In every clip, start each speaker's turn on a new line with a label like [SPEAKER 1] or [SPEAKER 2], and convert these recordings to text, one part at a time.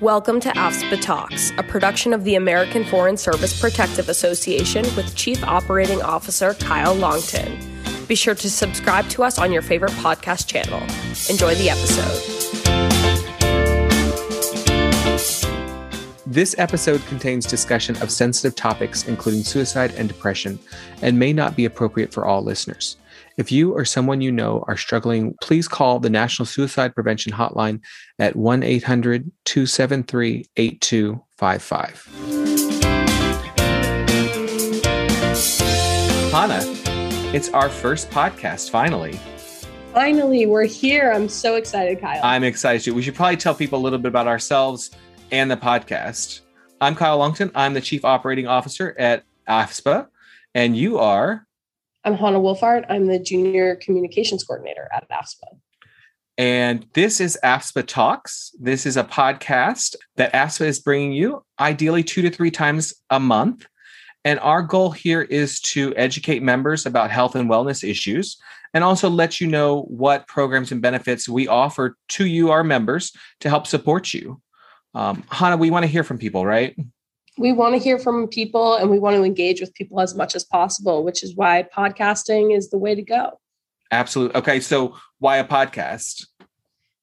[SPEAKER 1] Welcome to AFSPA Talks, a production of the American Foreign Service Protective Association with Chief Operating Officer Kyle Longton. Be sure to subscribe to us on your favorite podcast channel. Enjoy the episode.
[SPEAKER 2] This episode contains discussion of sensitive topics, including suicide and depression, and may not be appropriate for all listeners. If you or someone you know are struggling, please call the National Suicide Prevention Hotline at 1 800 273 8255. Hannah, it's our first podcast, finally.
[SPEAKER 1] Finally, we're here. I'm so excited, Kyle.
[SPEAKER 2] I'm excited too. We should probably tell people a little bit about ourselves and the podcast. I'm Kyle Longton. I'm the Chief Operating Officer at AFSPA, and you are
[SPEAKER 1] I'm Hannah Wolfart. I'm the Junior Communications Coordinator at AFSPA.
[SPEAKER 2] And this is AFSPA Talks. This is a podcast that AFSPA is bringing you ideally two to three times a month. And our goal here is to educate members about health and wellness issues and also let you know what programs and benefits we offer to you, our members, to help support you. Um, Hannah, we want to hear from people, right?
[SPEAKER 1] We want to hear from people and we want to engage with people as much as possible, which is why podcasting is the way to go.
[SPEAKER 2] Absolutely. Okay. So, why a podcast?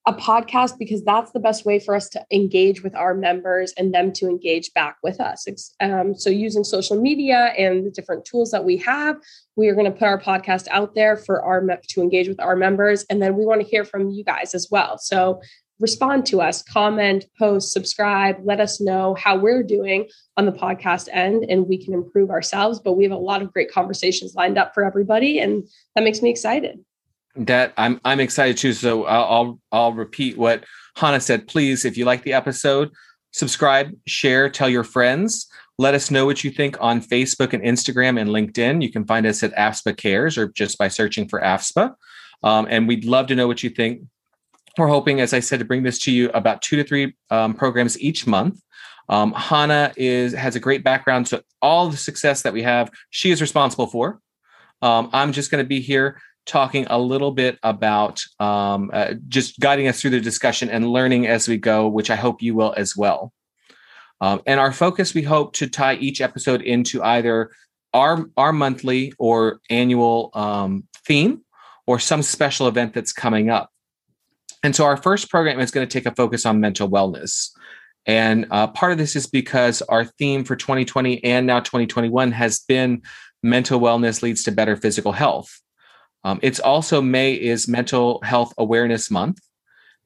[SPEAKER 1] A podcast because that's the best way for us to engage with our members and them to engage back with us. Um, so, using social media and the different tools that we have, we are going to put our podcast out there for our to engage with our members, and then we want to hear from you guys as well. So, respond to us, comment, post, subscribe, let us know how we're doing on the podcast end and we can improve ourselves. But we have a lot of great conversations lined up for everybody, and that makes me excited.
[SPEAKER 2] That I'm I'm excited too. So I'll I'll, I'll repeat what Hannah said. Please, if you like the episode, subscribe, share, tell your friends. Let us know what you think on Facebook and Instagram and LinkedIn. You can find us at AFSPA Cares or just by searching for AFSPA. Um, and we'd love to know what you think we're hoping, as I said, to bring this to you about two to three um, programs each month. Um, Hannah is has a great background, so all the success that we have, she is responsible for. Um, I'm just going to be here talking a little bit about um, uh, just guiding us through the discussion and learning as we go, which I hope you will as well. Um, and our focus, we hope to tie each episode into either our our monthly or annual um, theme or some special event that's coming up. And so our first program is going to take a focus on mental wellness. And uh, part of this is because our theme for 2020 and now 2021 has been mental wellness leads to better physical health. Um, it's also May is Mental Health Awareness Month.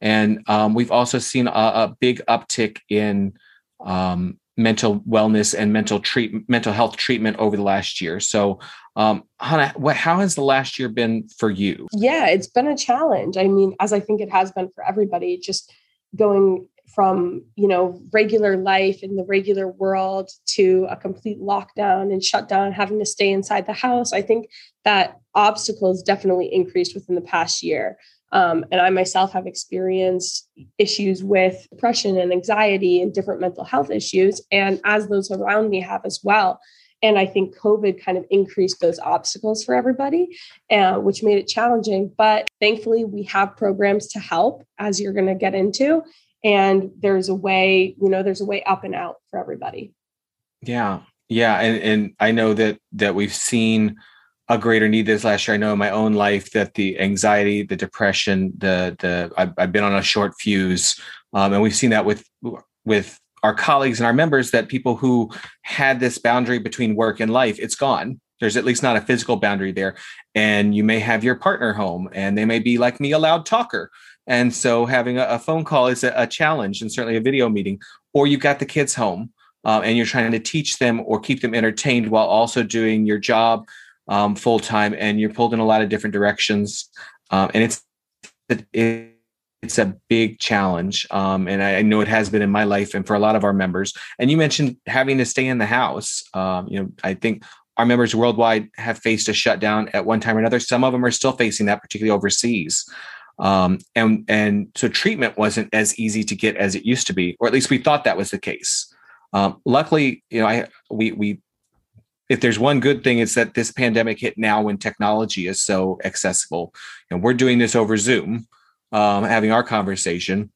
[SPEAKER 2] And um, we've also seen a, a big uptick in um, mental wellness and mental treat mental health treatment over the last year. So, um, Hannah, what how has the last year been for you?
[SPEAKER 1] Yeah, it's been a challenge. I mean, as I think it has been for everybody, just going from you know regular life in the regular world to a complete lockdown and shutdown having to stay inside the house i think that obstacles definitely increased within the past year um, and I myself have experienced issues with depression and anxiety and different mental health issues, and as those around me have as well. And I think COVID kind of increased those obstacles for everybody, uh, which made it challenging. But thankfully, we have programs to help, as you're going to get into. And there's a way, you know, there's a way up and out for everybody.
[SPEAKER 2] Yeah, yeah, and and I know that that we've seen a greater need this last year. I know in my own life that the anxiety, the depression, the the I've, I've been on a short fuse, um, and we've seen that with with our colleagues and our members that people who had this boundary between work and life, it's gone. There's at least not a physical boundary there, and you may have your partner home, and they may be like me, a loud talker, and so having a, a phone call is a, a, challenge, and certainly a video meeting. Or you've got the kids home, uh, and you're trying to teach them or keep them entertained while also doing your job um, full time, and you're pulled in a lot of different directions, um, and it's it, it's a big challenge, um, and I, I, know it has been in my life and for a lot of our members. And you mentioned having to stay in the house. Um, you know, I think our members worldwide have faced a shutdown at one time or another. Some of them are still facing that, particularly overseas. Um, and and so treatment wasn't as easy to get as it used to be, or at least we thought that was the case. Um, luckily, you know, I we we if there's one good thing, it's that this pandemic hit now when technology is so accessible. And we're doing this over Zoom, um, having our conversation.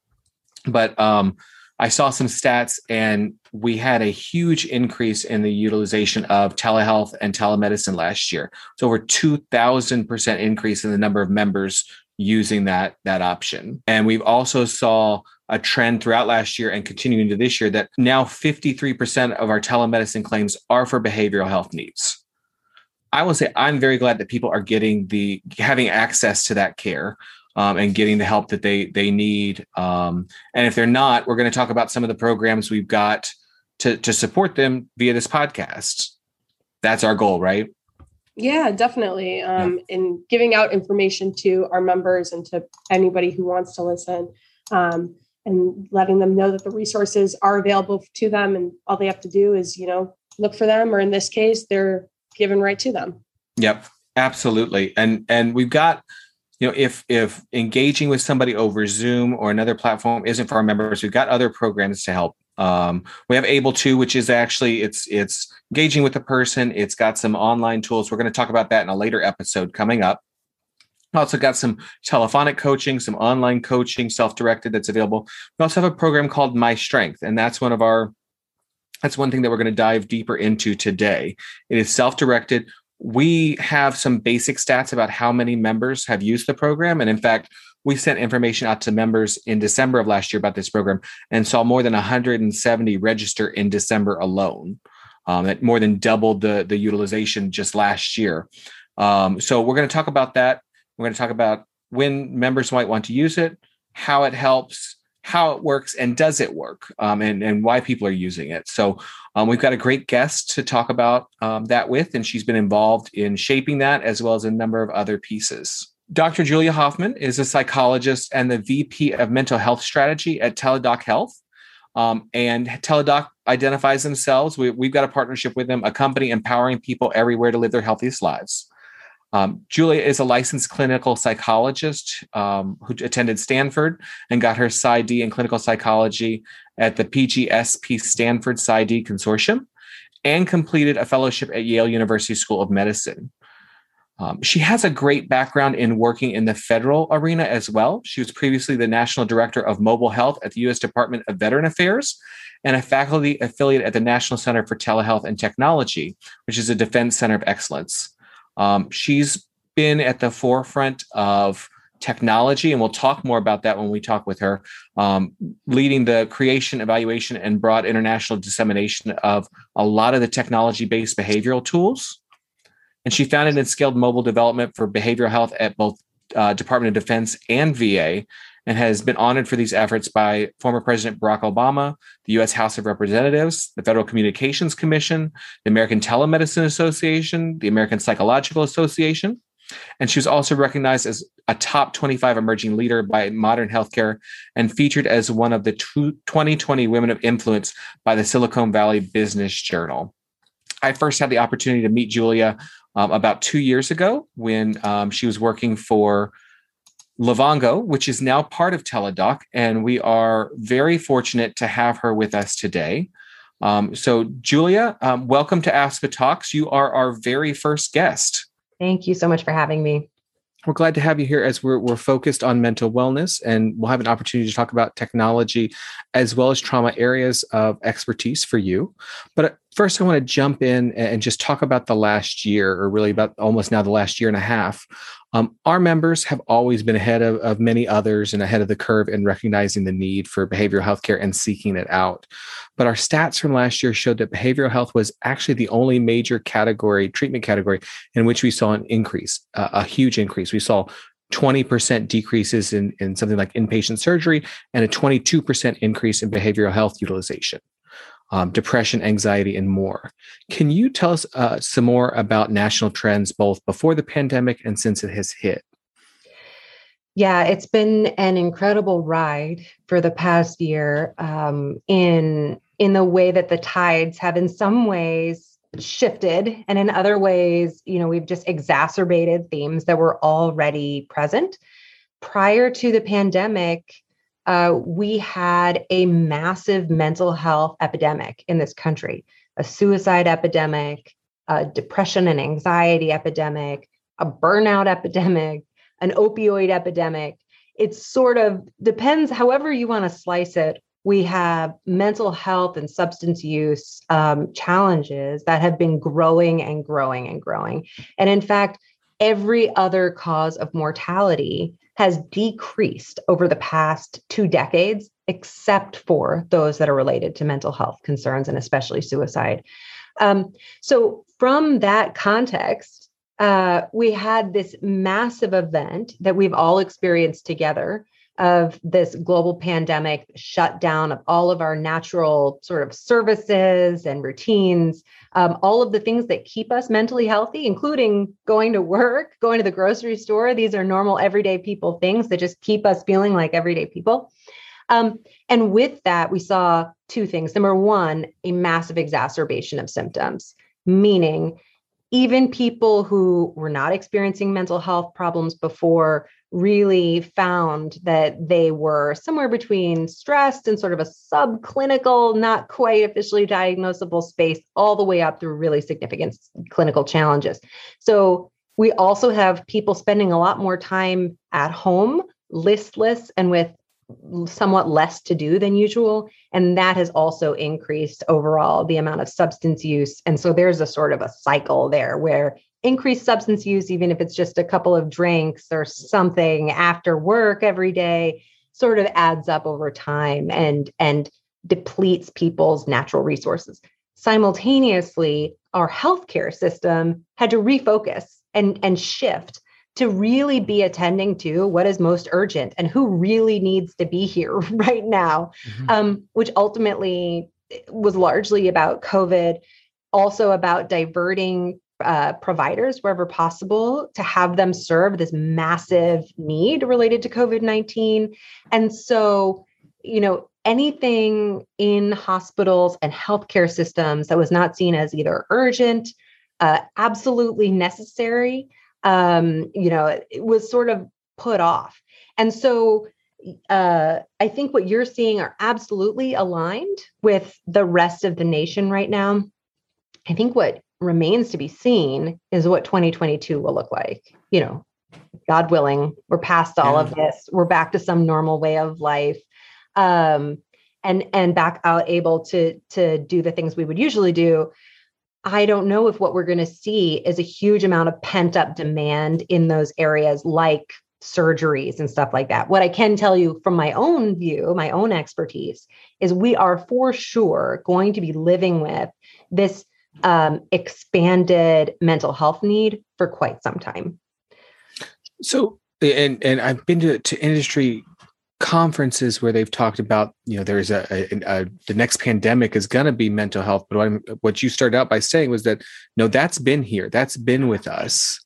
[SPEAKER 2] But um, I saw some stats and we had a huge increase in the utilization of telehealth and telemedicine last year. It's over 2000% increase in the number of members using that that option. And we've also saw a trend throughout last year and continuing into this year that now 53% of our telemedicine claims are for behavioral health needs. I will say I'm very glad that people are getting the having access to that care um, and getting the help that they they need. Um, and if they're not, we're going to talk about some of the programs we've got to to support them via this podcast. That's our goal, right?
[SPEAKER 1] Yeah, definitely. Um, yeah. In giving out information to our members and to anybody who wants to listen, um, and letting them know that the resources are available to them, and all they have to do is, you know, look for them, or in this case, they're given right to them.
[SPEAKER 2] Yep, absolutely. And and we've got you know if if engaging with somebody over zoom or another platform isn't for our members we've got other programs to help um, we have AbleTo which is actually it's it's engaging with the person it's got some online tools we're going to talk about that in a later episode coming up also got some telephonic coaching some online coaching self-directed that's available we also have a program called myStrength and that's one of our that's one thing that we're going to dive deeper into today it is self-directed we have some basic stats about how many members have used the program. And in fact, we sent information out to members in December of last year about this program and saw more than 170 register in December alone. Um, that more than doubled the, the utilization just last year. Um, so we're going to talk about that. We're going to talk about when members might want to use it, how it helps, how it works and does it work um, and, and why people are using it. So um, we've got a great guest to talk about um, that with, and she's been involved in shaping that as well as a number of other pieces. Dr. Julia Hoffman is a psychologist and the VP of Mental Health Strategy at Teladoc Health. Um, and Teladoc identifies themselves. We, we've got a partnership with them, a company empowering people everywhere to live their healthiest lives. Um, Julia is a licensed clinical psychologist um, who attended Stanford and got her PsyD in clinical psychology at the PGSP Stanford PsyD Consortium and completed a fellowship at Yale University School of Medicine. Um, she has a great background in working in the federal arena as well. She was previously the national director of mobile health at the U.S. Department of Veteran Affairs and a faculty affiliate at the National Center for Telehealth and Technology, which is a defense center of excellence. Um, she's been at the forefront of technology, and we'll talk more about that when we talk with her, um, leading the creation, evaluation, and broad international dissemination of a lot of the technology based behavioral tools. And she founded and scaled mobile development for behavioral health at both uh, Department of Defense and VA, and has been honored for these efforts by former President Barack Obama, the U.S. House of Representatives, the Federal Communications Commission, the American Telemedicine Association, the American Psychological Association. And she was also recognized as a top 25 emerging leader by Modern Healthcare and featured as one of the 2020 Women of Influence by the Silicon Valley Business Journal. I first had the opportunity to meet Julia um, about two years ago when um, she was working for Livongo, which is now part of Teladoc, and we are very fortunate to have her with us today. Um, so, Julia, um, welcome to AFSPA Talks. You are our very first guest.
[SPEAKER 3] Thank you so much for having me.
[SPEAKER 2] We're glad to have you here as we're, we're focused on mental wellness, and we'll have an opportunity to talk about technology as well as trauma areas of expertise for you. But first, I want to jump in and just talk about the last year, or really about almost now the last year and a half. Um, our members have always been ahead of, of many others and ahead of the curve in recognizing the need for behavioral health care and seeking it out. But our stats from last year showed that behavioral health was actually the only major category, treatment category, in which we saw an increase, uh, a huge increase. We saw 20% decreases in, in something like inpatient surgery and a 22% increase in behavioral health utilization um, depression, anxiety, and more. Can you tell us uh, some more about national trends both before the pandemic and since it has hit?
[SPEAKER 3] Yeah, it's been an incredible ride for the past year um, in in the way that the tides have, in some ways, shifted, and in other ways, you know, we've just exacerbated themes that were already present. Prior to the pandemic, uh, we had a massive mental health epidemic in this country a suicide epidemic, a depression and anxiety epidemic, a burnout epidemic, an opioid epidemic. It sort of depends, however you want to slice it, we have mental health and substance use um, challenges that have been growing and growing and growing. And in fact, every other cause of mortality has decreased over the past two decades, except for those that are related to mental health concerns and especially suicide. Um, so, from that context, uh, we had this massive event that we've all experienced together of this global pandemic shutdown of all of our natural sort of services and routines, um, all of the things that keep us mentally healthy, including going to work, going to the grocery store. These are normal, everyday people things that just keep us feeling like everyday people. Um, and with that, we saw two things. Number one, a massive exacerbation of symptoms, meaning even people who were not experiencing mental health problems before really found that they were somewhere between stressed and sort of a subclinical, not quite officially diagnosable space, all the way up through really significant clinical challenges. So we also have people spending a lot more time at home, listless, and with somewhat less to do than usual. And that has also increased overall the amount of substance use. And so there's a sort of a cycle there where increased substance use, even if it's just a couple of drinks or something after work every day, sort of adds up over time and and depletes people's natural resources. Simultaneously, our healthcare system had to refocus and, and shift to really be attending to what is most urgent and who really needs to be here right now, mm-hmm. um, which ultimately was largely about COVID, also about diverting uh, providers wherever possible to have them serve this massive need related to COVID 19. And so, you know, anything in hospitals and healthcare systems that was not seen as either urgent, uh, absolutely necessary, um, you know, it was sort of put off. And so, uh, I think what you're seeing are absolutely aligned with the rest of the nation right now. I think what remains to be seen is what 2022 will look like. You know, God willing, we're past all yeah. of this. We're back to some normal way of life. Um, and and back out able to to do the things we would usually do. I don't know if what we're going to see is a huge amount of pent up demand in those areas like surgeries and stuff like that. What I can tell you from my own view, my own expertise, is we are for sure going to be living with this um, expanded mental health need for quite some time.
[SPEAKER 2] So, and and I've been to, to industry conferences where they've talked about you know there's a, a, a the next pandemic is going to be mental health but what, what, you started out by saying was that no that's been here that's been with us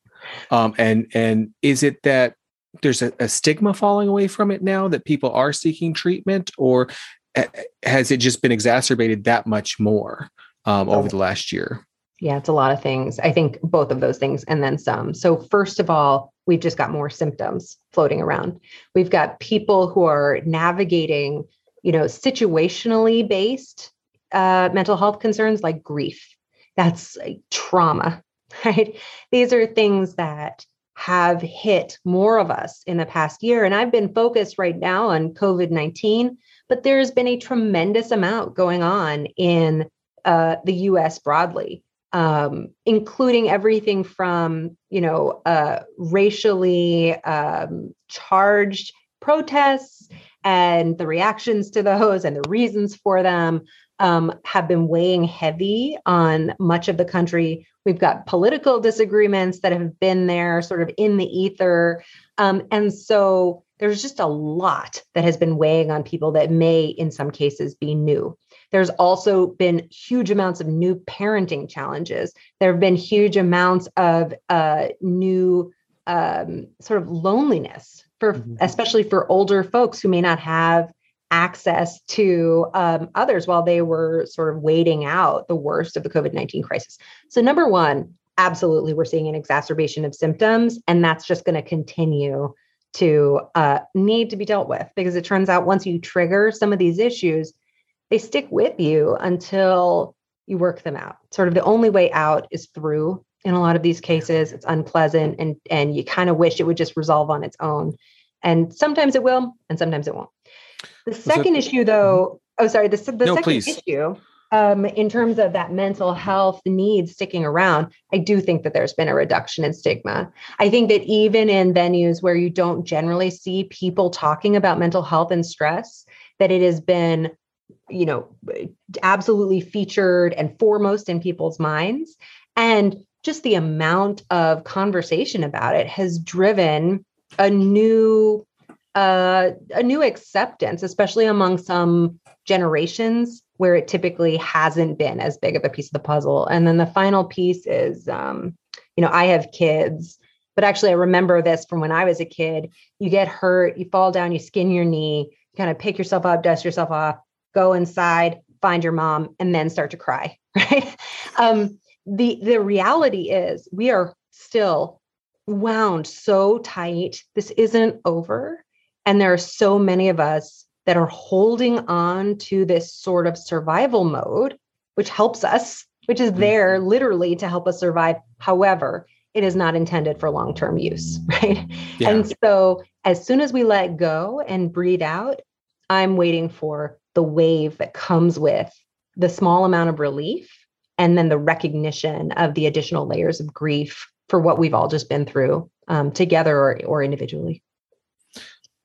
[SPEAKER 2] um, and and is it that there's a, a, stigma falling away from it now that people are seeking treatment or eh, has it just been exacerbated that much more um, over the last year?
[SPEAKER 3] Yeah, it's a lot of things. I think both of those things and then some. So, first of all, we've just got more symptoms floating around. We've got people who are navigating, you know, situationally based uh, mental health concerns like grief. That's like trauma, right? These are things that have hit more of us in the past year. And I've been focused right now on COVID 19, but there's been a tremendous amount going on in uh, the U.S. broadly, um, including everything from you know uh, racially um, charged protests and the reactions to those and the reasons for them um, have been weighing heavy on much of the country. We've got political disagreements that have been there, sort of in the ether, um, and so there's just a lot that has been weighing on people that may, in some cases, be new. There's also been huge amounts of new parenting challenges. There have been huge amounts of uh, new um, sort of loneliness for, mm-hmm. especially for older folks who may not have access to um, others while they were sort of waiting out the worst of the COVID 19 crisis. So, number one, absolutely, we're seeing an exacerbation of symptoms, and that's just going to continue to uh, need to be dealt with because it turns out once you trigger some of these issues, they stick with you until you work them out. Sort of the only way out is through in a lot of these cases. It's unpleasant and and you kind of wish it would just resolve on its own. And sometimes it will, and sometimes it won't. The second issue, though, oh, sorry. The, the no, second please. issue, um, in terms of that mental health needs sticking around, I do think that there's been a reduction in stigma. I think that even in venues where you don't generally see people talking about mental health and stress, that it has been you know absolutely featured and foremost in people's minds. And just the amount of conversation about it has driven a new uh, a new acceptance especially among some generations where it typically hasn't been as big of a piece of the puzzle. And then the final piece is um, you know i have kids but actually i remember this from when i was a kid. You get hurt you fall down you skin your knee you kind of pick yourself up dust yourself off go inside, find your mom, and then start to cry, right? Um, the the reality is we are still wound so tight. This isn't over. And there are so many of us that are holding on to this sort of survival mode, which helps us, which is there mm-hmm. literally to help us survive. However, it is not intended for long term use, right? Yeah. And so, as soon as we let go and breathe out, I'm waiting for the wave that comes with the small amount of relief and then the recognition of the additional layers of grief for what we've all just been through um, together or, or individually.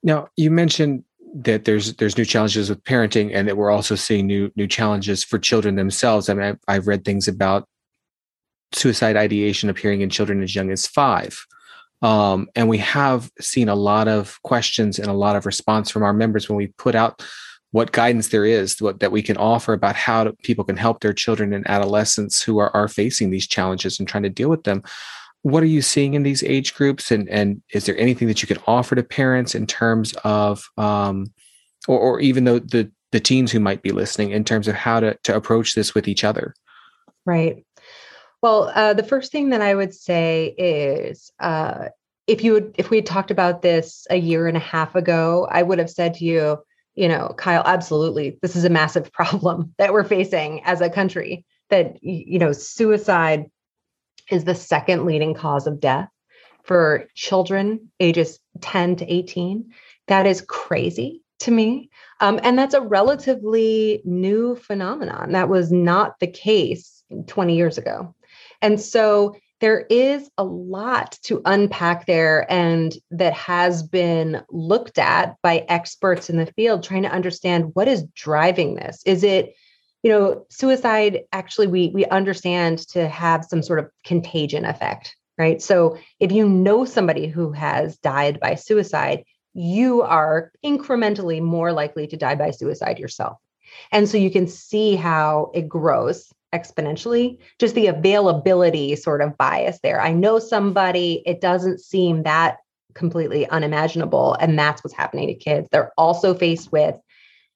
[SPEAKER 2] Now, you mentioned that there's there's new challenges with parenting, and that we're also seeing new new challenges for children themselves. I mean, I've, I've read things about suicide ideation appearing in children as young as five. Um, and we have seen a lot of questions and a lot of response from our members when we put out what guidance there is what, that we can offer about how to, people can help their children and adolescents who are, are facing these challenges and trying to deal with them. What are you seeing in these age groups? And and is there anything that you can offer to parents in terms of um, or, or even though the the teens who might be listening in terms of how to to approach this with each other?
[SPEAKER 3] Right. Well uh, the first thing that i would say is uh, if you would if we had talked about this a year and a half ago i would have said to you you know, Kyle, absolutely. This is a massive problem that we're facing as a country that, you know, suicide is the second leading cause of death for children ages 10 to 18. That is crazy to me. Um, and that's a relatively new phenomenon. That was not the case 20 years ago. And so there is a lot to unpack there and that has been looked at by experts in the field trying to understand what is driving this. Is it you know suicide? Actually we we understand to have some sort of contagion effect right? So if you know somebody who has died by suicide you are incrementally more likely to die by suicide yourself. And so you can see how it grows exponentially just the availability sort of bias there. I know somebody it doesn't seem that completely unimaginable and that's what's happening to kids. They're also faced with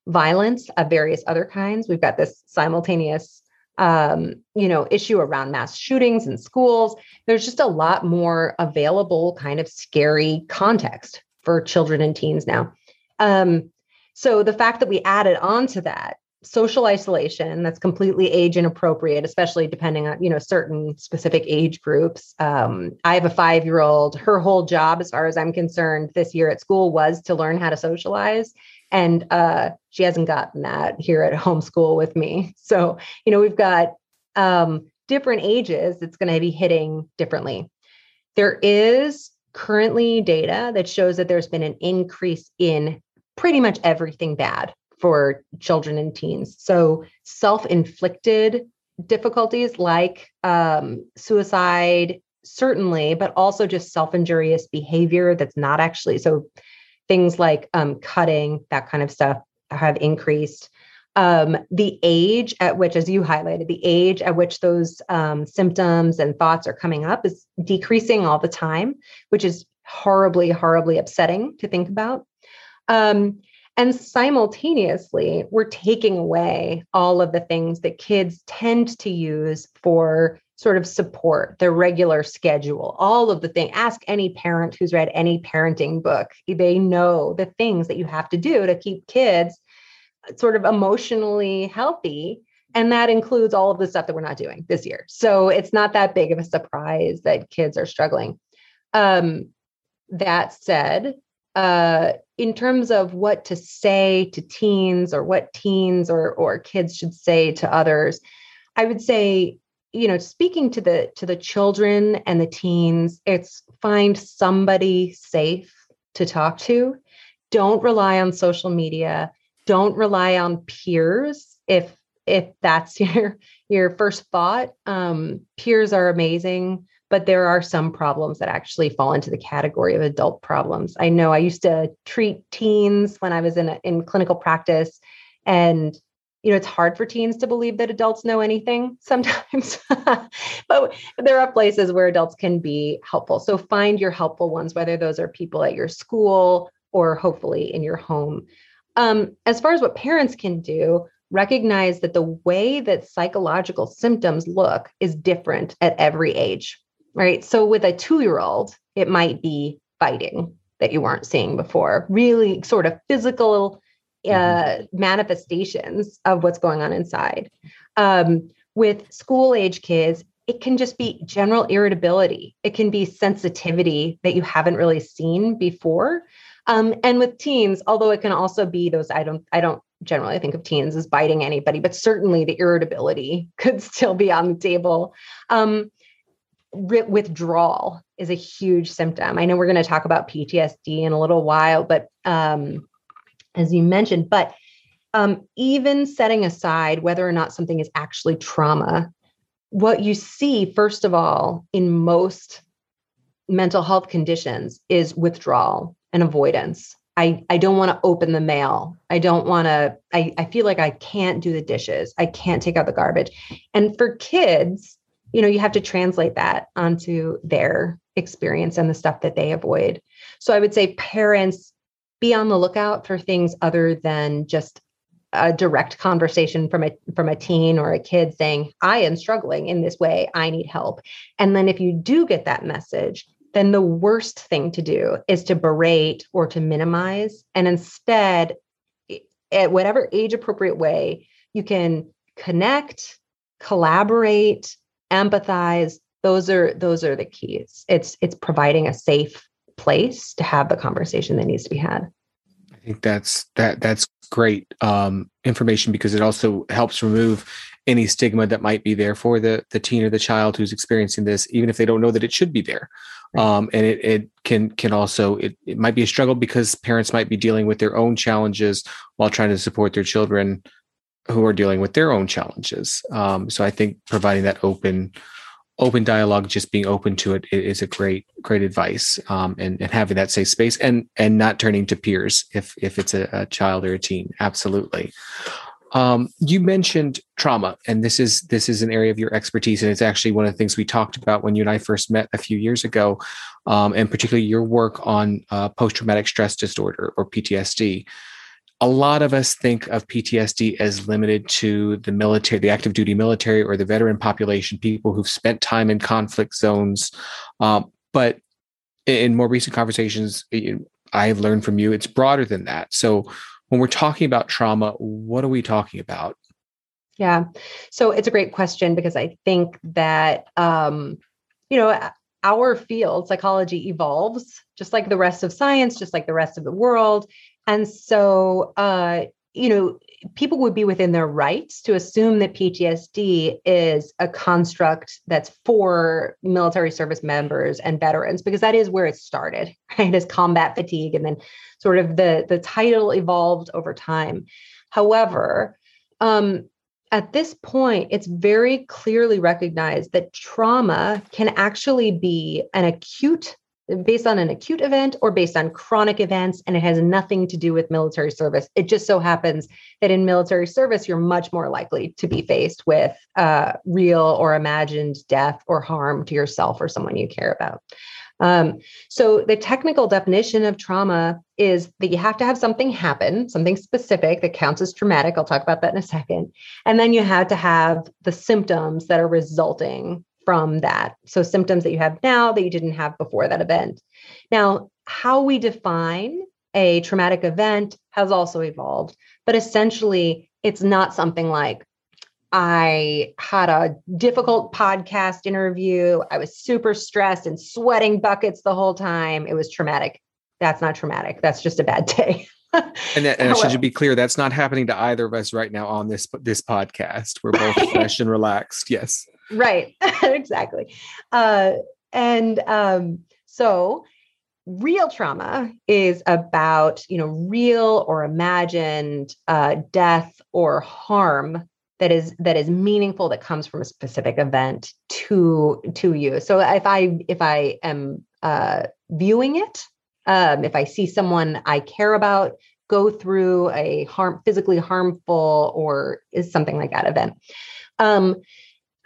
[SPEAKER 3] violence of various other kinds. We've got this simultaneous um, you know issue around mass shootings in schools. There's just a lot more available kind of scary context for children and teens now. Um, so the fact that we added on to that social isolation that's completely age inappropriate especially depending on you know certain specific age groups. Um, i have a five year old her whole job as far as i'm concerned this year at school was to learn how to socialize. And uh, she hasn't gotten that here at homeschool with me. So you know we've got um, different ages it's going to be hitting differently. There is currently data that shows that there's been an increase in pretty much everything bad for children and teens. So, self inflicted difficulties like um, suicide, certainly, but also just self injurious behavior that's not actually so things like um, cutting, that kind of stuff have increased. Um, the age at which, as you highlighted, the age at which those um, symptoms and thoughts are coming up is decreasing all the time, which is horribly, horribly upsetting to think about. Um, and simultaneously, we're taking away all of the things that kids tend to use for sort of support, their regular schedule, all of the things. Ask any parent who's read any parenting book. They know the things that you have to do to keep kids sort of emotionally healthy. And that includes all of the stuff that we're not doing this year. So it's not that big of a surprise that kids are struggling. Um, that said, uh, in terms of what to say to teens or what teens or or kids should say to others, I would say, you know, speaking to the to the children and the teens, it's find somebody safe to talk to. Don't rely on social media. Don't rely on peers if if that's your your first thought. Um, peers are amazing but there are some problems that actually fall into the category of adult problems. I know I used to treat teens when I was in a, in clinical practice and you know it's hard for teens to believe that adults know anything sometimes but there are places where adults can be helpful. So find your helpful ones whether those are people at your school or hopefully in your home. Um, as far as what parents can do recognize that the way that psychological symptoms look is different at every age right? So with a two year old, it might be biting that you weren't seeing before, really sort of physical uh, mm-hmm. manifestations of what's going on inside. Um, with school age kids, it can just be general irritability. It can be sensitivity that you haven't really seen before. Um, and with teens, although it can also be those, I don't, I don't generally think of teens as biting anybody, but certainly the irritability could still be on the table. Um, withdrawal is a huge symptom. I know we're going to talk about PTSD in a little while, but um, as you mentioned, but um, even setting aside whether or not something is actually trauma, what you see, first of all, in most mental health conditions is withdrawal and avoidance. I, I don't want to open the mail. I don't want to, I, I feel like I can't do the dishes. I can't take out the garbage. And for kids, you know you have to translate that onto their experience and the stuff that they avoid. So i would say parents be on the lookout for things other than just a direct conversation from a from a teen or a kid saying i am struggling in this way. I need help. And then if you do get that message then the worst thing to do is to berate or to minimize. And instead at whatever age appropriate way you can connect collaborate empathize those are those are the keys. It's it's providing a safe place to have the conversation that needs to be had.
[SPEAKER 2] I think that's that that's great um, information because it also helps remove any stigma that might be there for the the teen or the child who's experiencing this even if they don't know that it should be there. Right. um, and it, it can can also it, it might be a struggle because parents might be dealing with their own challenges while trying to support their children who are dealing with their own challenges. Um, so I think providing that open open dialogue, just being open to it is a great great advice, um, and and having that safe space and and not turning to peers if if it's a, a child or a teen. Absolutely. Um, you mentioned trauma, and this is this is an area of your expertise, and it's actually one of the things we talked about when you and I first met a few years ago, um, and particularly your work on uh, post traumatic stress disorder or PTSD a lot of us think of PTSD as limited to the military, the active duty military, or the veteran population, people who've spent time in conflict zones. Um, but in more recent conversations, I've learned from you, it's broader than that. So when we're talking about trauma, what are we talking about?
[SPEAKER 3] Yeah. So it's a great question because I think that, um, you know, our field, psychology, evolves just like the rest of science, just like the rest of the world. And so, uh, you know, people would be within their rights to assume that PTSD is a construct that's for military service members and veterans because that is where it started, right? As combat fatigue, and then sort of the the title evolved over time. However, um, at this point, it's very clearly recognized that trauma can actually be an acute based on an acute event or based on chronic events, and it has nothing to do with military service. It just so happens that in military service, you're much more likely to be faced with uh, real or imagined death or harm to yourself or someone you care about. Um, so, the technical definition of trauma is that you have to have something happen, something specific that counts as traumatic. I'll talk about that in a second. And then you have to have the symptoms that are resulting from that. So, symptoms that you have now that you didn't have before that event. Now, how we define a traumatic event has also evolved, but essentially, it's not something like I had a difficult podcast interview. I was super stressed and sweating buckets the whole time. It was traumatic. that's not traumatic. That's just a bad day.
[SPEAKER 2] and, that, and should you be clear, that's not happening to either of us right now on this this podcast. We're both fresh and relaxed. Yes.
[SPEAKER 3] Right. exactly. Uh, and um, so real trauma is about you know real or imagined uh, death or harm that is that is meaningful that comes from a specific event to to you so if i if i am uh, viewing it um, if i see someone i care about go through a harm physically harmful or is something like that event um,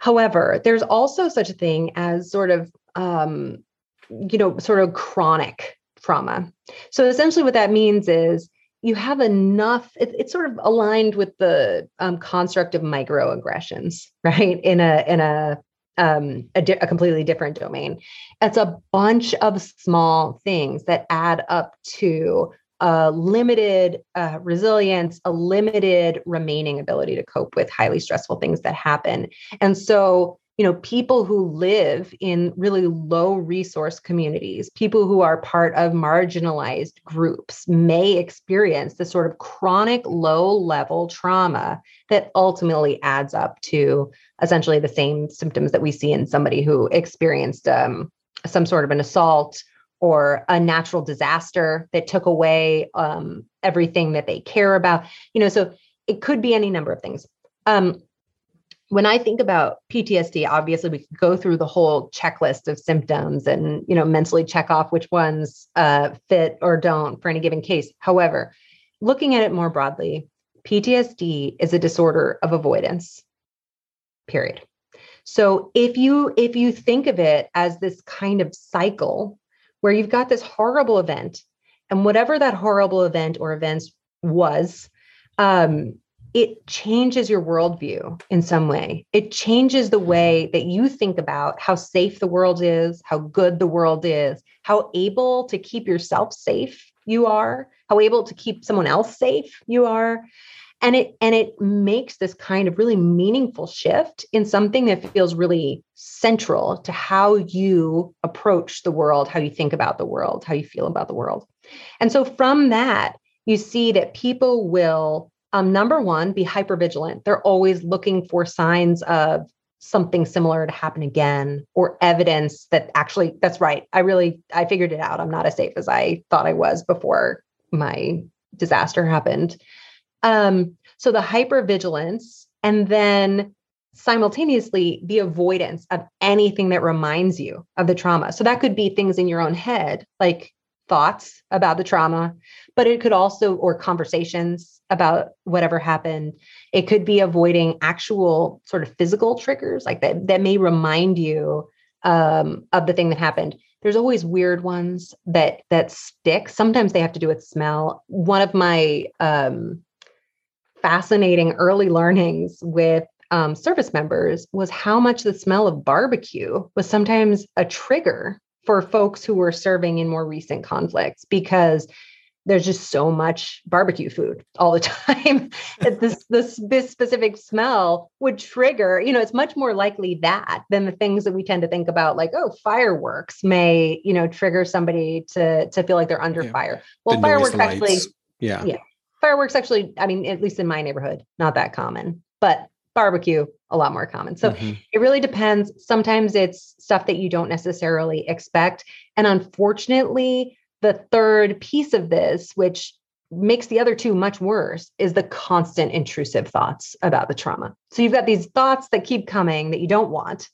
[SPEAKER 3] however there's also such a thing as sort of um, you know, sort of chronic trauma. So essentially, what that means is you have enough, it, it's sort of aligned with the um, construct of microaggressions, right? In a, in a, um, a, di- a completely different domain. It's a bunch of small things that add up to a limited uh, resilience, a limited remaining ability to cope with highly stressful things that happen. And so you know people who live in really low resource communities people who are part of marginalized groups may experience this sort of chronic low level trauma that ultimately adds up to essentially the same symptoms that we see in somebody who experienced um, some sort of an assault or a natural disaster that took away um, everything that they care about you know so it could be any number of things um, when I think about PTSD, obviously we could go through the whole checklist of symptoms and you know mentally check off which ones uh, fit or don't for any given case. However, looking at it more broadly, PTSD is a disorder of avoidance. Period. So if you if you think of it as this kind of cycle where you've got this horrible event, and whatever that horrible event or events was, um, it changes your worldview in some way. It changes the way that you think about how safe the world is, how good the world is, how able to keep yourself safe you are, how able to keep someone else safe you are. And it and it makes this kind of really meaningful shift in something that feels really central to how you approach the world, how you think about the world, how you feel about the world. And so from that, you see that people will um, number one, be hyper vigilant. They're always looking for signs of something similar to happen again or evidence that actually that's right. I really I figured it out. I'm not as safe as I thought I was before my disaster happened. Um, so the hyper vigilance and then simultaneously the avoidance of anything that reminds you of the trauma. So that could be things in your own head, like thoughts about the trauma, but it could also, or conversations about whatever happened. It could be avoiding actual sort of physical triggers like that, that may remind you um, of the thing that happened. There's always weird ones that that stick. Sometimes they have to do with smell. One of my um, fascinating early learnings with um, service members was how much the smell of barbecue was sometimes a trigger for folks who were serving in more recent conflicts because there's just so much barbecue food all the time. That this, this this specific smell would trigger you know it's much more likely that than the things that we tend to think about like oh fireworks may you know trigger somebody to to feel like they're under yeah. fire. Well the fireworks actually
[SPEAKER 2] yeah.
[SPEAKER 3] Yeah fireworks actually i mean at least in my neighborhood not that common but barbecue a lot more common so mm-hmm. it really depends sometimes it's stuff that you don't necessarily expect and unfortunately the third piece of this, which makes the other two much worse, is the constant intrusive thoughts about the trauma. So you've got these thoughts that keep coming that you don't want,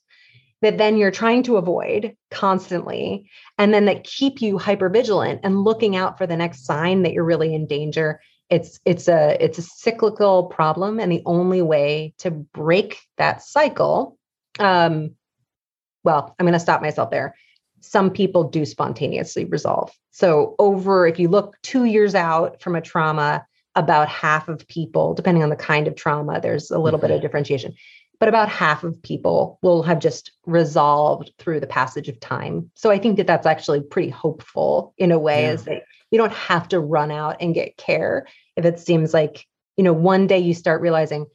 [SPEAKER 3] that then you're trying to avoid constantly, and then that keep you hyper vigilant and looking out for the next sign that you're really in danger. It's it's a it's a cyclical problem, and the only way to break that cycle, um, well, I'm going to stop myself there some people do spontaneously resolve. So, over if you look two years out from a trauma, about half of people, depending on the kind of trauma, there's a little mm-hmm. bit of mm-hmm. differentiation, but about half of people will have just resolved through the passage of time. So, I think that that's actually pretty hopeful in a way, yeah. is that you don't have to run out and get care if it seems like, you know, one day you start realizing,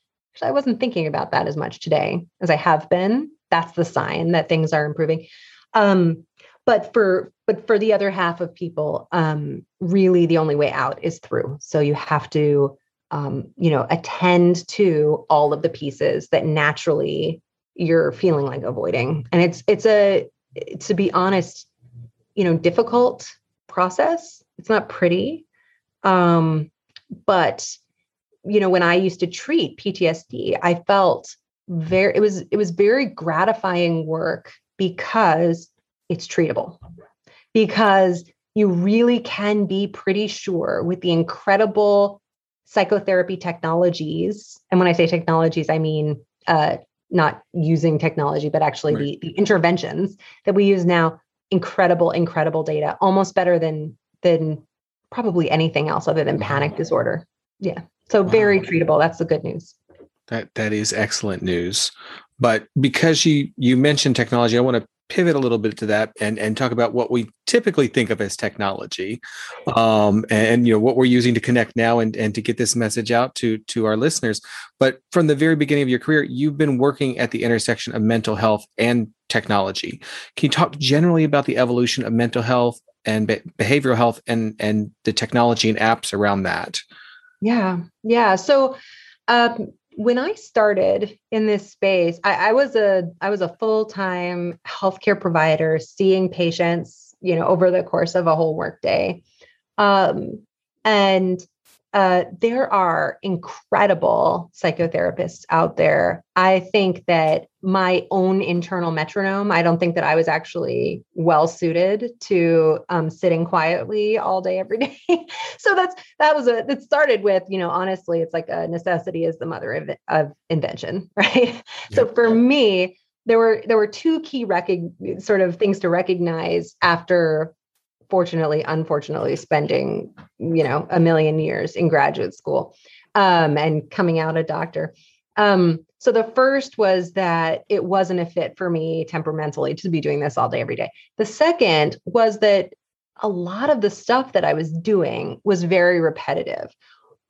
[SPEAKER 3] I wasn't thinking about that as much today as I have been. That's the sign that things are improving. Um, but for but for the other half of people um, really the only way out is through so you have to um, you know attend to all of the pieces that naturally you're feeling like avoiding and it's it's a to be honest you know difficult process it's not pretty um but you know when i used to treat ptsd i felt very it was it was very gratifying work because it's treatable because you really can be pretty sure with the incredible psychotherapy technologies and when i say technologies i mean uh, not using technology but actually right. the, the interventions that we use now incredible incredible data almost better than than probably anything else other than panic disorder. Yeah. So wow. very treatable. That's the good news.
[SPEAKER 2] That that is excellent news. But because you you mentioned technology i want to pivot a little bit to that and and talk about what we typically think of as technology um, and, you know what we're using to connect now and and to get this message out to to our listeners. But from the very beginning of your career you've been working at the intersection of mental health and technology. Can you talk generally about the evolution of mental health and be- behavioral health and and the technology and apps around that.
[SPEAKER 3] Yeah yeah. So um, when I started in this space, I, I was a I was a full time healthcare provider, seeing patients, you know, over the course of a whole workday, um, and uh, there are incredible psychotherapists out there. I think that my own internal metronome, I don't think that I was actually well suited to um, sitting quietly all day, every day. so that's that was a that started with, you know, honestly, it's like a necessity is the mother of, of invention, right? Yeah. So for me, there were there were two key rec- sort of things to recognize after fortunately, unfortunately, spending, you know, a million years in graduate school um, and coming out a doctor. Um, so the first was that it wasn't a fit for me temperamentally to be doing this all day, every day. The second was that a lot of the stuff that I was doing was very repetitive.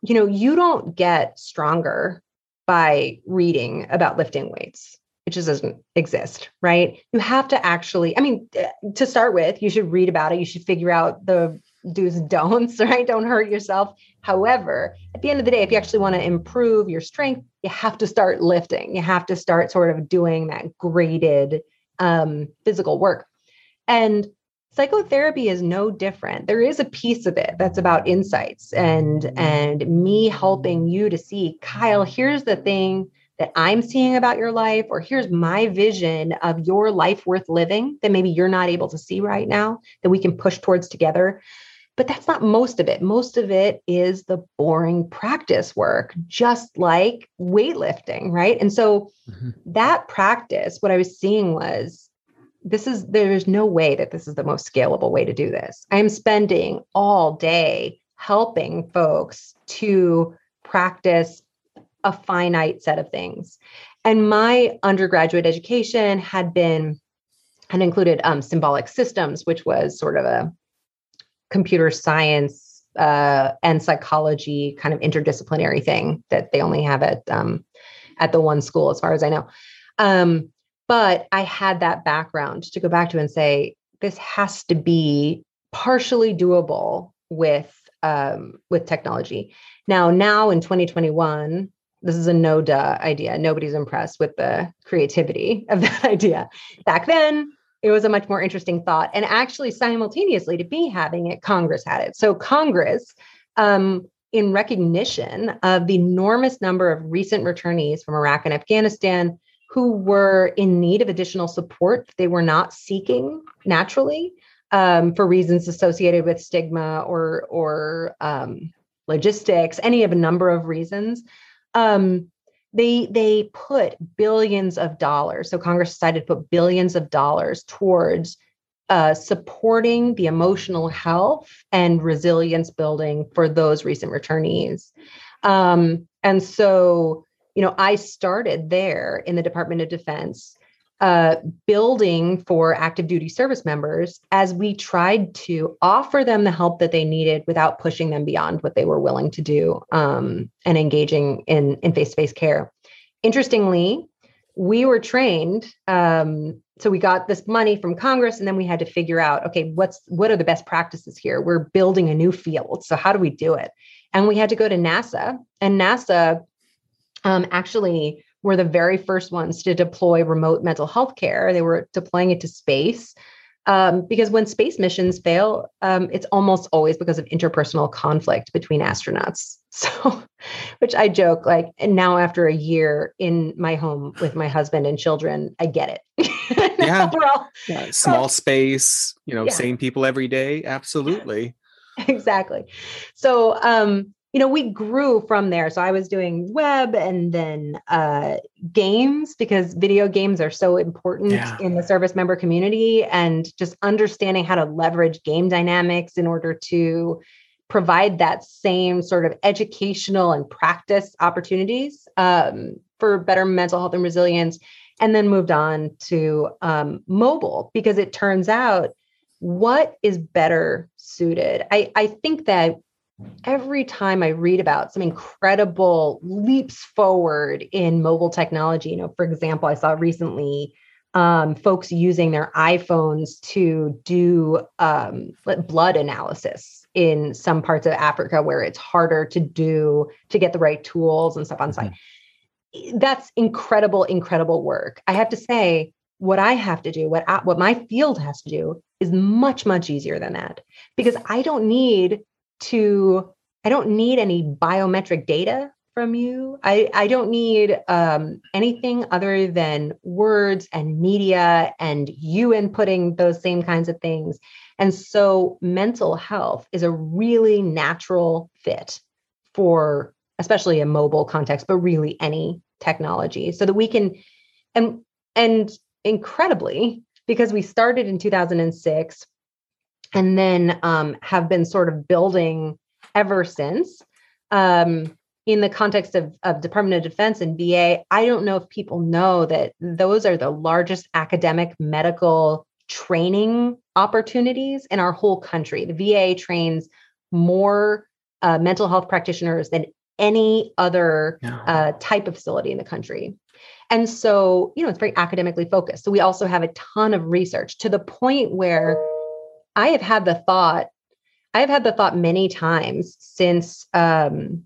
[SPEAKER 3] You know, you don't get stronger by reading about lifting weights it just doesn't exist, right? You have to actually, I mean, to start with, you should read about it. You should figure out the do's and don'ts, right? Don't hurt yourself. However, at the end of the day, if you actually want to improve your strength, you have to start lifting. You have to start sort of doing that graded um, physical work. And psychotherapy is no different there is a piece of it that's about insights and and me helping you to see kyle here's the thing that I'm seeing about your life, or here's my vision of your life worth living that maybe you're not able to see right now that we can push towards together. But that's not most of it. Most of it is the boring practice work, just like weightlifting, right? And so mm-hmm. that practice, what I was seeing was this is there's no way that this is the most scalable way to do this. I'm spending all day helping folks to practice a finite set of things. And my undergraduate education had been and included um, symbolic systems, which was sort of a computer science uh, and psychology kind of interdisciplinary thing that they only have at um, at the one school, as far as I know. Um, but I had that background to go back to and say this has to be partially doable with um, with technology. Now, now in 2021, this is a no duh idea. Nobody's impressed with the creativity of that idea. Back then, it was a much more interesting thought. And actually, simultaneously to be having it, Congress had it. So, Congress, um, in recognition of the enormous number of recent returnees from Iraq and Afghanistan who were in need of additional support they were not seeking naturally um, for reasons associated with stigma or or um, logistics, any of a number of reasons um, they they put billions of dollars. So Congress decided to put billions of dollars towards uh, supporting the emotional health and resilience building for those recent returnees. Um, and so, you know, I started there in the Department of Defense uh, building for active duty service members as we tried to offer them the help that they needed without pushing them beyond what they were willing to do um, and engaging in in face-to-face care. Interestingly we were trained um, so we got this money from congress and then we had to figure out okay what's what are the best practices here? We're building a new field so how do we do it? And we had to go to nasa and nasa um, actually were the very first ones to deploy remote mental health care they were deploying it to space um, because when space missions fail, um, it's almost always because of interpersonal conflict between astronauts. So, which I joke like, and now after a year in my home with my husband and children, I get
[SPEAKER 2] it. yeah. all, yeah. Small space, you know, yeah. same people every day. Absolutely.
[SPEAKER 3] exactly. So, um, you know, we grew from there. So I was doing web and then uh, games because video games are so important yeah. in the service member community and just understanding how to leverage game dynamics in order to provide that same sort of educational and practice opportunities um, for better mental health and resilience. And then moved on to um, mobile because it turns out what is better suited. I, I think that every time I read about some incredible leaps forward in mobile technology, you know, for example, I saw recently um, folks using their iPhones to do um, blood analysis in some parts of Africa where it's harder to do to get the right tools and stuff on site. Mm-hmm. That's incredible, incredible work. I have to say, what I have to do, what I, what my field has to do, is much much easier than that because I don't need to i don't need any biometric data from you. I i don't need um, anything other than words and media and you inputting those same kinds of things. And so mental health is a really natural fit for especially a mobile context but really any technology. So that we can and and incredibly because we started in 2006 and then um, have been sort of building ever since. Um, in the context of, of Department of Defense and VA, I don't know if people know that those are the largest academic medical training opportunities in our whole country. The VA trains more uh, mental health practitioners than any other uh, type of facility in the country. And so, you know, it's very academically focused. So we also have a ton of research to the point where I have had the thought, I have had the thought many times since um,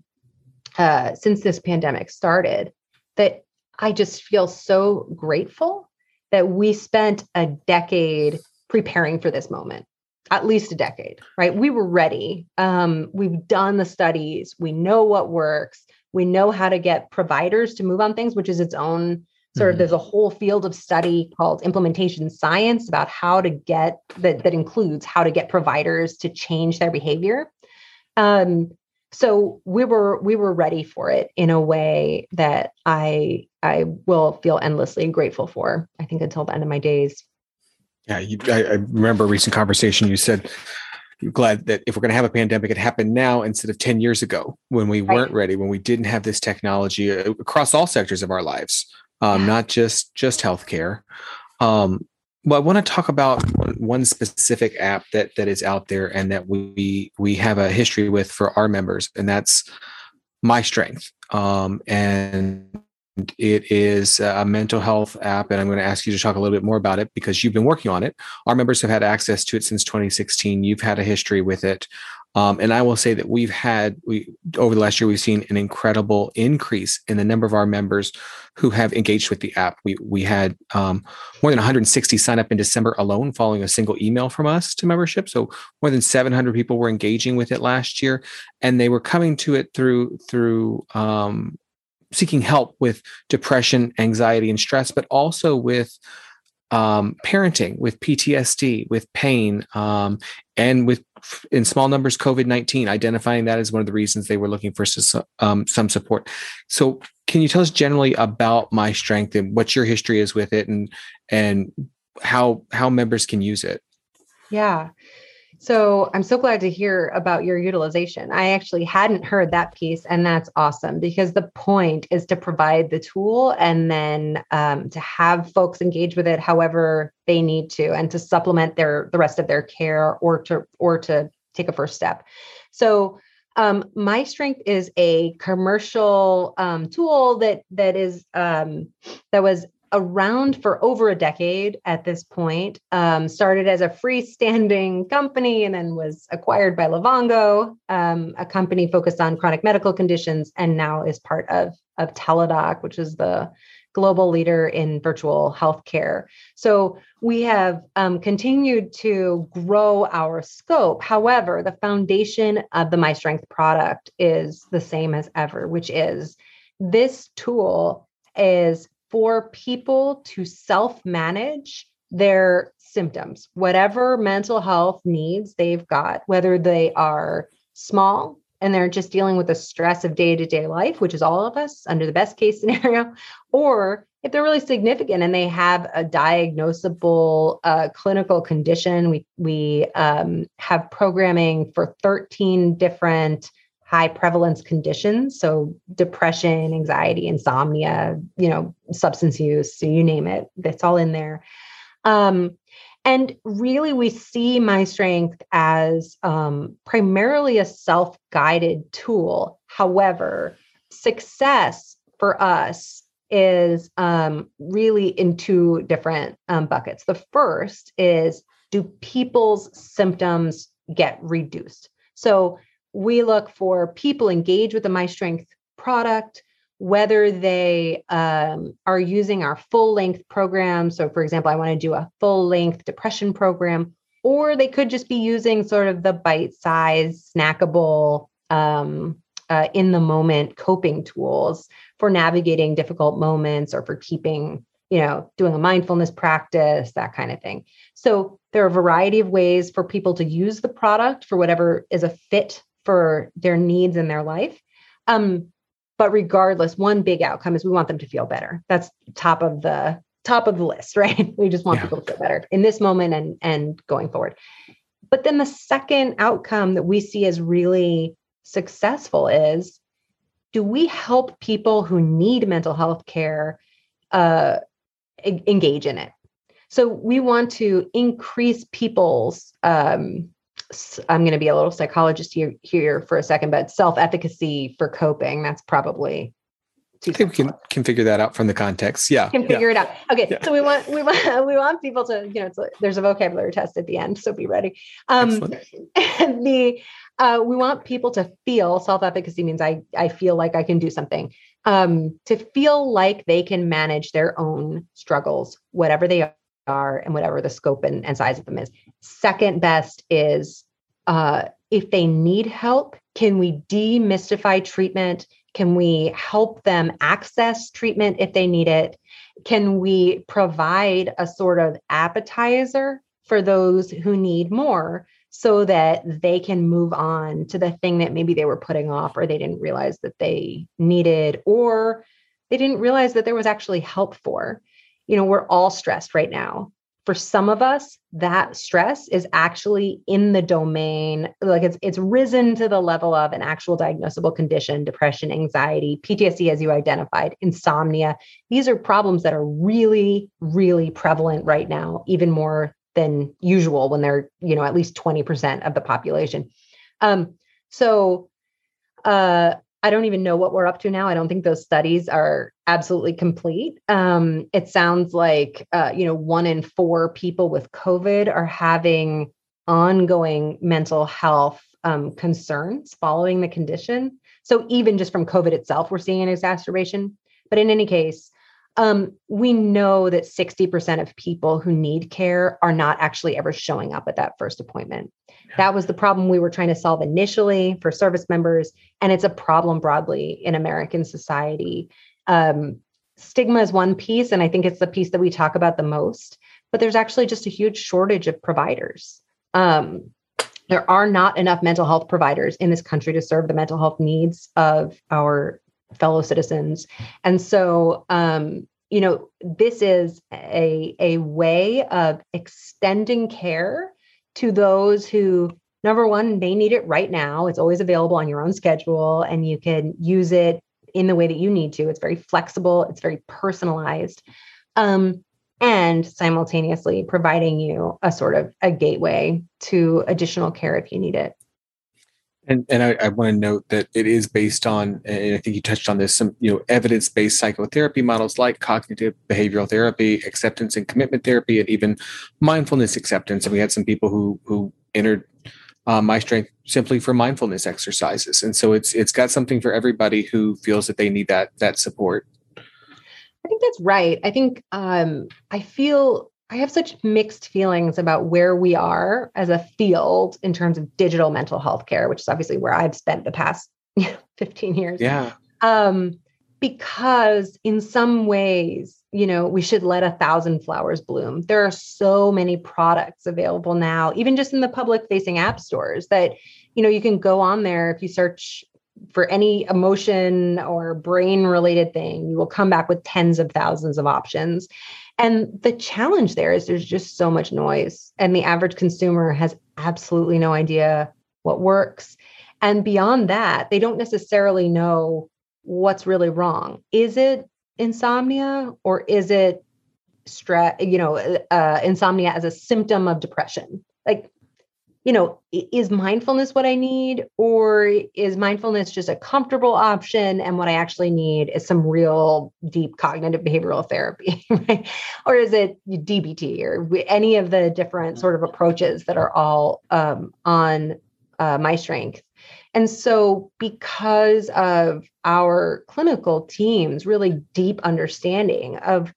[SPEAKER 3] uh, since this pandemic started that I just feel so grateful that we spent a decade preparing for this moment at least a decade right? We were ready. Um, we've done the studies. We know what works. We know how to get providers to move on things which is its own sort of mm-hmm. there's a whole field of study called implementation science about how to get that that includes how to get providers to change their behavior. Um, so we were we were ready for it in a way that i i will feel endlessly grateful for i think until the end of my days.
[SPEAKER 2] Yeah you, I, I remember a recent conversation you said you're glad that if we're going to have a pandemic, it happened now instead of 10 years ago when we weren't ready, when we didn't have this technology uh, across all sectors of our lives um, not just just healthcare. Um, well, I want to talk about one specific app that that is out there and that we we have a history with for our members, and that's myStrength. Um, and it is a mental health app, and I'm going to ask you to talk a little bit more about it because you've been working on it. Our members have had access to it since 2016. You've had a history with it. Um, and I will say that we've had we over the last year we've seen an incredible increase in the number of our members who have engaged with the app. We we had um, more than 160 sign up in December alone, following a single email from us to membership. So more than 700 people were engaging with it last year, and they were coming to it through through um, seeking help with depression, anxiety, and stress, but also with um, parenting, with PTSD, with pain, um, and with in small numbers COVID nineteen. Identifying that as one of the reasons they were looking for um, some support. So, can you tell us generally about myStrength and what your history is with it, and and how how members can use it?
[SPEAKER 3] Yeah. So I'm so glad to hear about your utilization. I actually hadn't heard that piece, and that's awesome because the point is to provide the tool and then um, to have folks engage with it however they need to, and to supplement their the rest of their care or to or to take a first step. So um, myStrength is a commercial um, tool that that is um, that was around for over a decade at this point. Um, started as a freestanding company and then was acquired by Livongo, um, a company focused on chronic medical conditions, and now is part of, of Teladoc, which is the global leader in virtual healthcare. So we have um, continued to grow our scope. However, the foundation of the myStrength product is the same as ever, which is this tool is for people to self manage their symptoms, whatever mental health needs they've got, whether they are small and they're just dealing with the stress of day to day life, which is all of us under the best case scenario, or if they're really significant and they have a diagnosable uh, clinical condition, we we um, have programming for 13 different high prevalence conditions. So depression anxiety insomnia you know substance use so you name it that's all in there. Um, and really we see myStrength as um, primarily a self-guided tool. However success for us is um, really in two different um, buckets. The first is do people's symptoms get reduced? So we look for people engage with the myStrength product, whether they um, are using our full length program. So, for example, I want to do a full length depression program, or they could just be using sort of the bite size, snackable, um, uh, in the moment coping tools for navigating difficult moments or for keeping, you know, doing a mindfulness practice, that kind of thing. So, there are a variety of ways for people to use the product for whatever is a fit for their needs in their life. Um, but regardless, one big outcome is we want them to feel better. That's top of the top of the list, right? We just want yeah. people to feel better in this moment and and going forward. But then the second outcome that we see as really successful is do we help people who need mental health care uh, engage in it? So we want to increase people's um, I'm going to be a little psychologist here, here for a second, but self efficacy for coping, that's probably
[SPEAKER 2] I think we can can figure that out from the context. Yeah,
[SPEAKER 3] can figure
[SPEAKER 2] yeah.
[SPEAKER 3] it out. Okay, yeah. so we want we want we want people to you know a, there's a vocabulary test at the end, so be ready. Um, and the uh, we want people to feel self efficacy means I I feel like I can do something. Um, to feel like they can manage their own struggles, whatever they are and whatever the scope and, and size of them is. Second best is uh, if they need help, can we demystify treatment? Can we help them access treatment if they need it? Can we provide a sort of appetizer for those who need more so that they can move on to the thing that maybe they were putting off or they didn't realize that they needed or they didn't realize that there was actually help for? You know, we're all stressed right now. For some of us, that stress is actually in the domain, like it's it's risen to the level of an actual diagnosable condition, depression, anxiety, PTSD, as you identified, insomnia. These are problems that are really, really prevalent right now, even more than usual when they're, you know, at least 20% of the population. Um, so uh I don't even know what we're up to now. I don't think those studies are absolutely complete. Um, it sounds like uh, you know one in four people with COVID are having ongoing mental health um, concerns following the condition. So even just from COVID itself, we're seeing an exacerbation. But in any case, um, we know that 60% of people who need care are not actually ever showing up at that first appointment. Yeah. That was the problem we were trying to solve initially for service members. And it's a problem broadly in American society. Um, stigma is one piece, and I think it's the piece that we talk about the most, but there's actually just a huge shortage of providers. Um, there are not enough mental health providers in this country to serve the mental health needs of our fellow citizens. And so, um, you know, this is a, a way of extending care to those who, number one, may need it right now. It's always available on your own schedule and you can use it in the way that you need to. It's very flexible, it's very personalized. Um, and simultaneously providing you a sort of a gateway to additional care if you need it
[SPEAKER 2] And, and I, I, want to note that it is based on, and I think you touched on this, some you know evidence-based psychotherapy models like cognitive behavioral therapy, acceptance and commitment therapy, and even mindfulness acceptance. And we had some people who who entered uh, myStrength simply for mindfulness exercises. And so it's it's got something for everybody who feels that they need that that support.
[SPEAKER 3] I think that's right. I think um, I feel I have such mixed feelings about where we are as a field in terms of digital mental health care, which is obviously where I've spent the past 15 years.
[SPEAKER 2] Yeah.
[SPEAKER 3] Um, because in some ways, you know, we should let a thousand flowers bloom. There are so many products available now, even just in the public facing app stores that, you know, you can go on there if you search for any emotion or brain related thing, you will come back with tens of thousands of options. And the challenge there is there's just so much noise, and the average consumer has absolutely no idea what works. And beyond that, they don't necessarily know what's really wrong. Is it insomnia or is it stress, you know, uh, insomnia as a symptom of depression? Like you know, is mindfulness what I need? Or is mindfulness just a comfortable option? And what I actually need is some real deep cognitive behavioral therapy, right? Or is it DBT or any of the different sort of approaches that are all um, on uh, myStrength? And so, because of our clinical team's really deep understanding of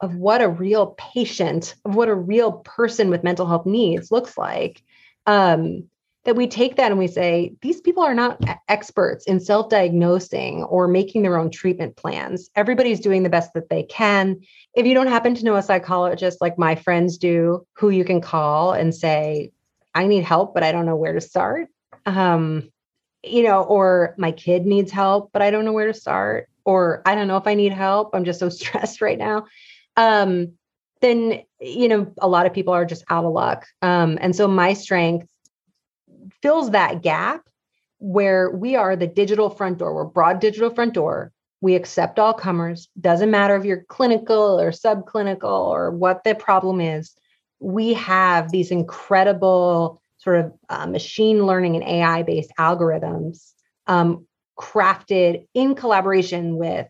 [SPEAKER 3] of what a real patient, of what a real person with mental health needs looks like, um, that we take that and we say, these people are not experts in self diagnosing or making their own treatment plans. Everybody's doing the best that they can. If you don't happen to know a psychologist like my friends do, who you can call and say, I need help, but I don't know where to start. Um, you know, or my kid needs help, but I don't know where to start. Or I don't know if I need help. I'm just so stressed right now. Um, then you know a lot of people are just out of luck. Um, and so myStrength fills that gap where we are the digital front door. We're broad digital front door. We accept all comers. Doesn't matter if you're clinical or subclinical or what the problem is. We have these incredible sort of uh, machine learning and ai based algorithms um, crafted in collaboration with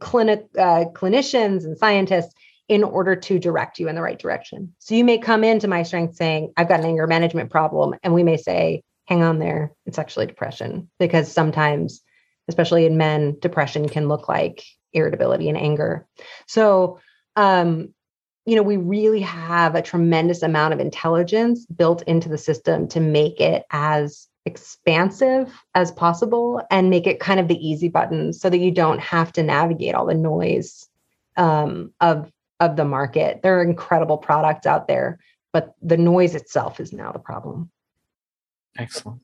[SPEAKER 3] clinic uh, clinicians and scientists in order to direct you in the right direction. So you may come into myStrength saying, I've got an anger management problem. And we may say, hang on there, it's actually depression. Because sometimes, especially in men, depression can look like irritability and anger. So, um, you know, we really have a tremendous amount of intelligence built into the system to make it as expansive as possible and make it kind of the easy button so that you don't have to navigate all the noise um, of of the market. There are incredible products out there, but the noise itself is now the problem.
[SPEAKER 2] Excellent.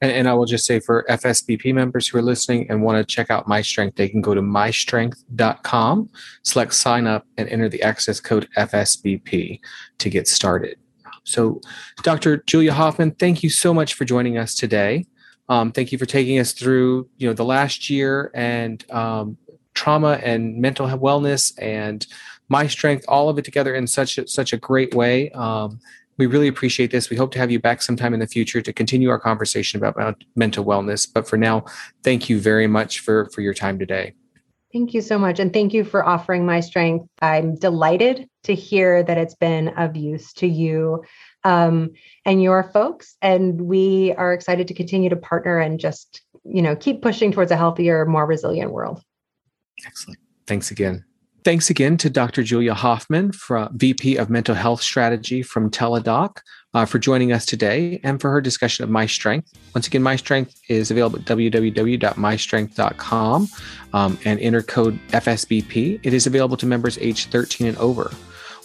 [SPEAKER 2] And, and, I will just say for FSBP members who are listening and want to check out myStrength, they can go to mystrength.com, select sign up, and enter the access code FSBP to get started. So, Dr. Julia Hoffman, thank you so much for joining us today. Um, thank you for taking us through, you know, the last year and um, trauma and mental wellness and myStrength, all of it together in such a, such a great way. Um, we really appreciate this. We hope to have you back sometime in the future to continue our conversation about mental wellness. But for now, thank you very much for for your time today.
[SPEAKER 3] Thank you so much. And thank you for offering myStrength. I'm delighted to hear that it's been of use to you um, and your folks. And we are excited to continue to partner and just, you know, keep pushing towards a healthier, more resilient world.
[SPEAKER 2] Excellent. Thanks again. Thanks again to Dr. Julia Hoffman, VP of Mental Health Strategy from Teladoc, uh, for joining us today and for her discussion of myStrength. Once again, myStrength is available at www.mystrength.com um, and enter code FSBP. It is available to members age 13 and over.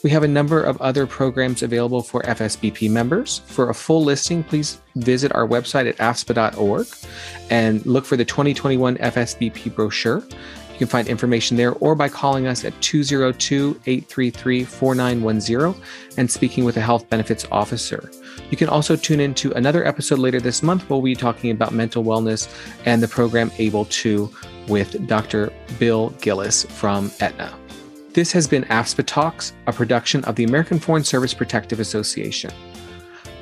[SPEAKER 2] We have a number of other programs available for FSBP members. For a full listing, please visit our website at afspa.org and look for the 2021 FSBP brochure. You can find information there or by calling us at 202 833 4910 and speaking with a health benefits officer. You can also tune in to another episode later this month where we'll be talking about mental wellness and the program AbleTo with Dr. Bill Gillis from Aetna. This has been AFSPA Talks, a production of the American Foreign Service Protective Association.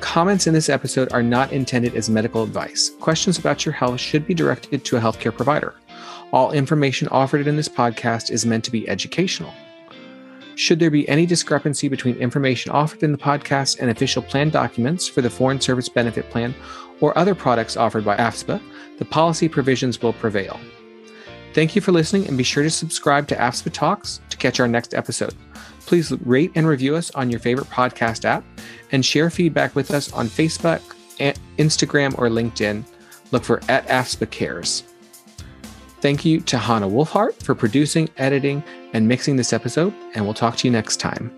[SPEAKER 2] Comments in this episode are not intended as medical advice. Questions about your health should be directed to a healthcare provider. All information offered in this podcast is meant to be educational. Should there be any discrepancy between information offered in the podcast and official plan documents for the Foreign Service Benefit Plan or other products offered by AFSPA, the policy provisions will prevail. Thank you for listening and be sure to subscribe to AFSPA Talks to catch our next episode. Please rate and review us on your favorite podcast app and share feedback with us on Facebook, Instagram, or LinkedIn. Look for at AFSPA Cares. Thank you to Hannah Wolfhart for producing, editing, and mixing this episode, and we'll talk to you next time.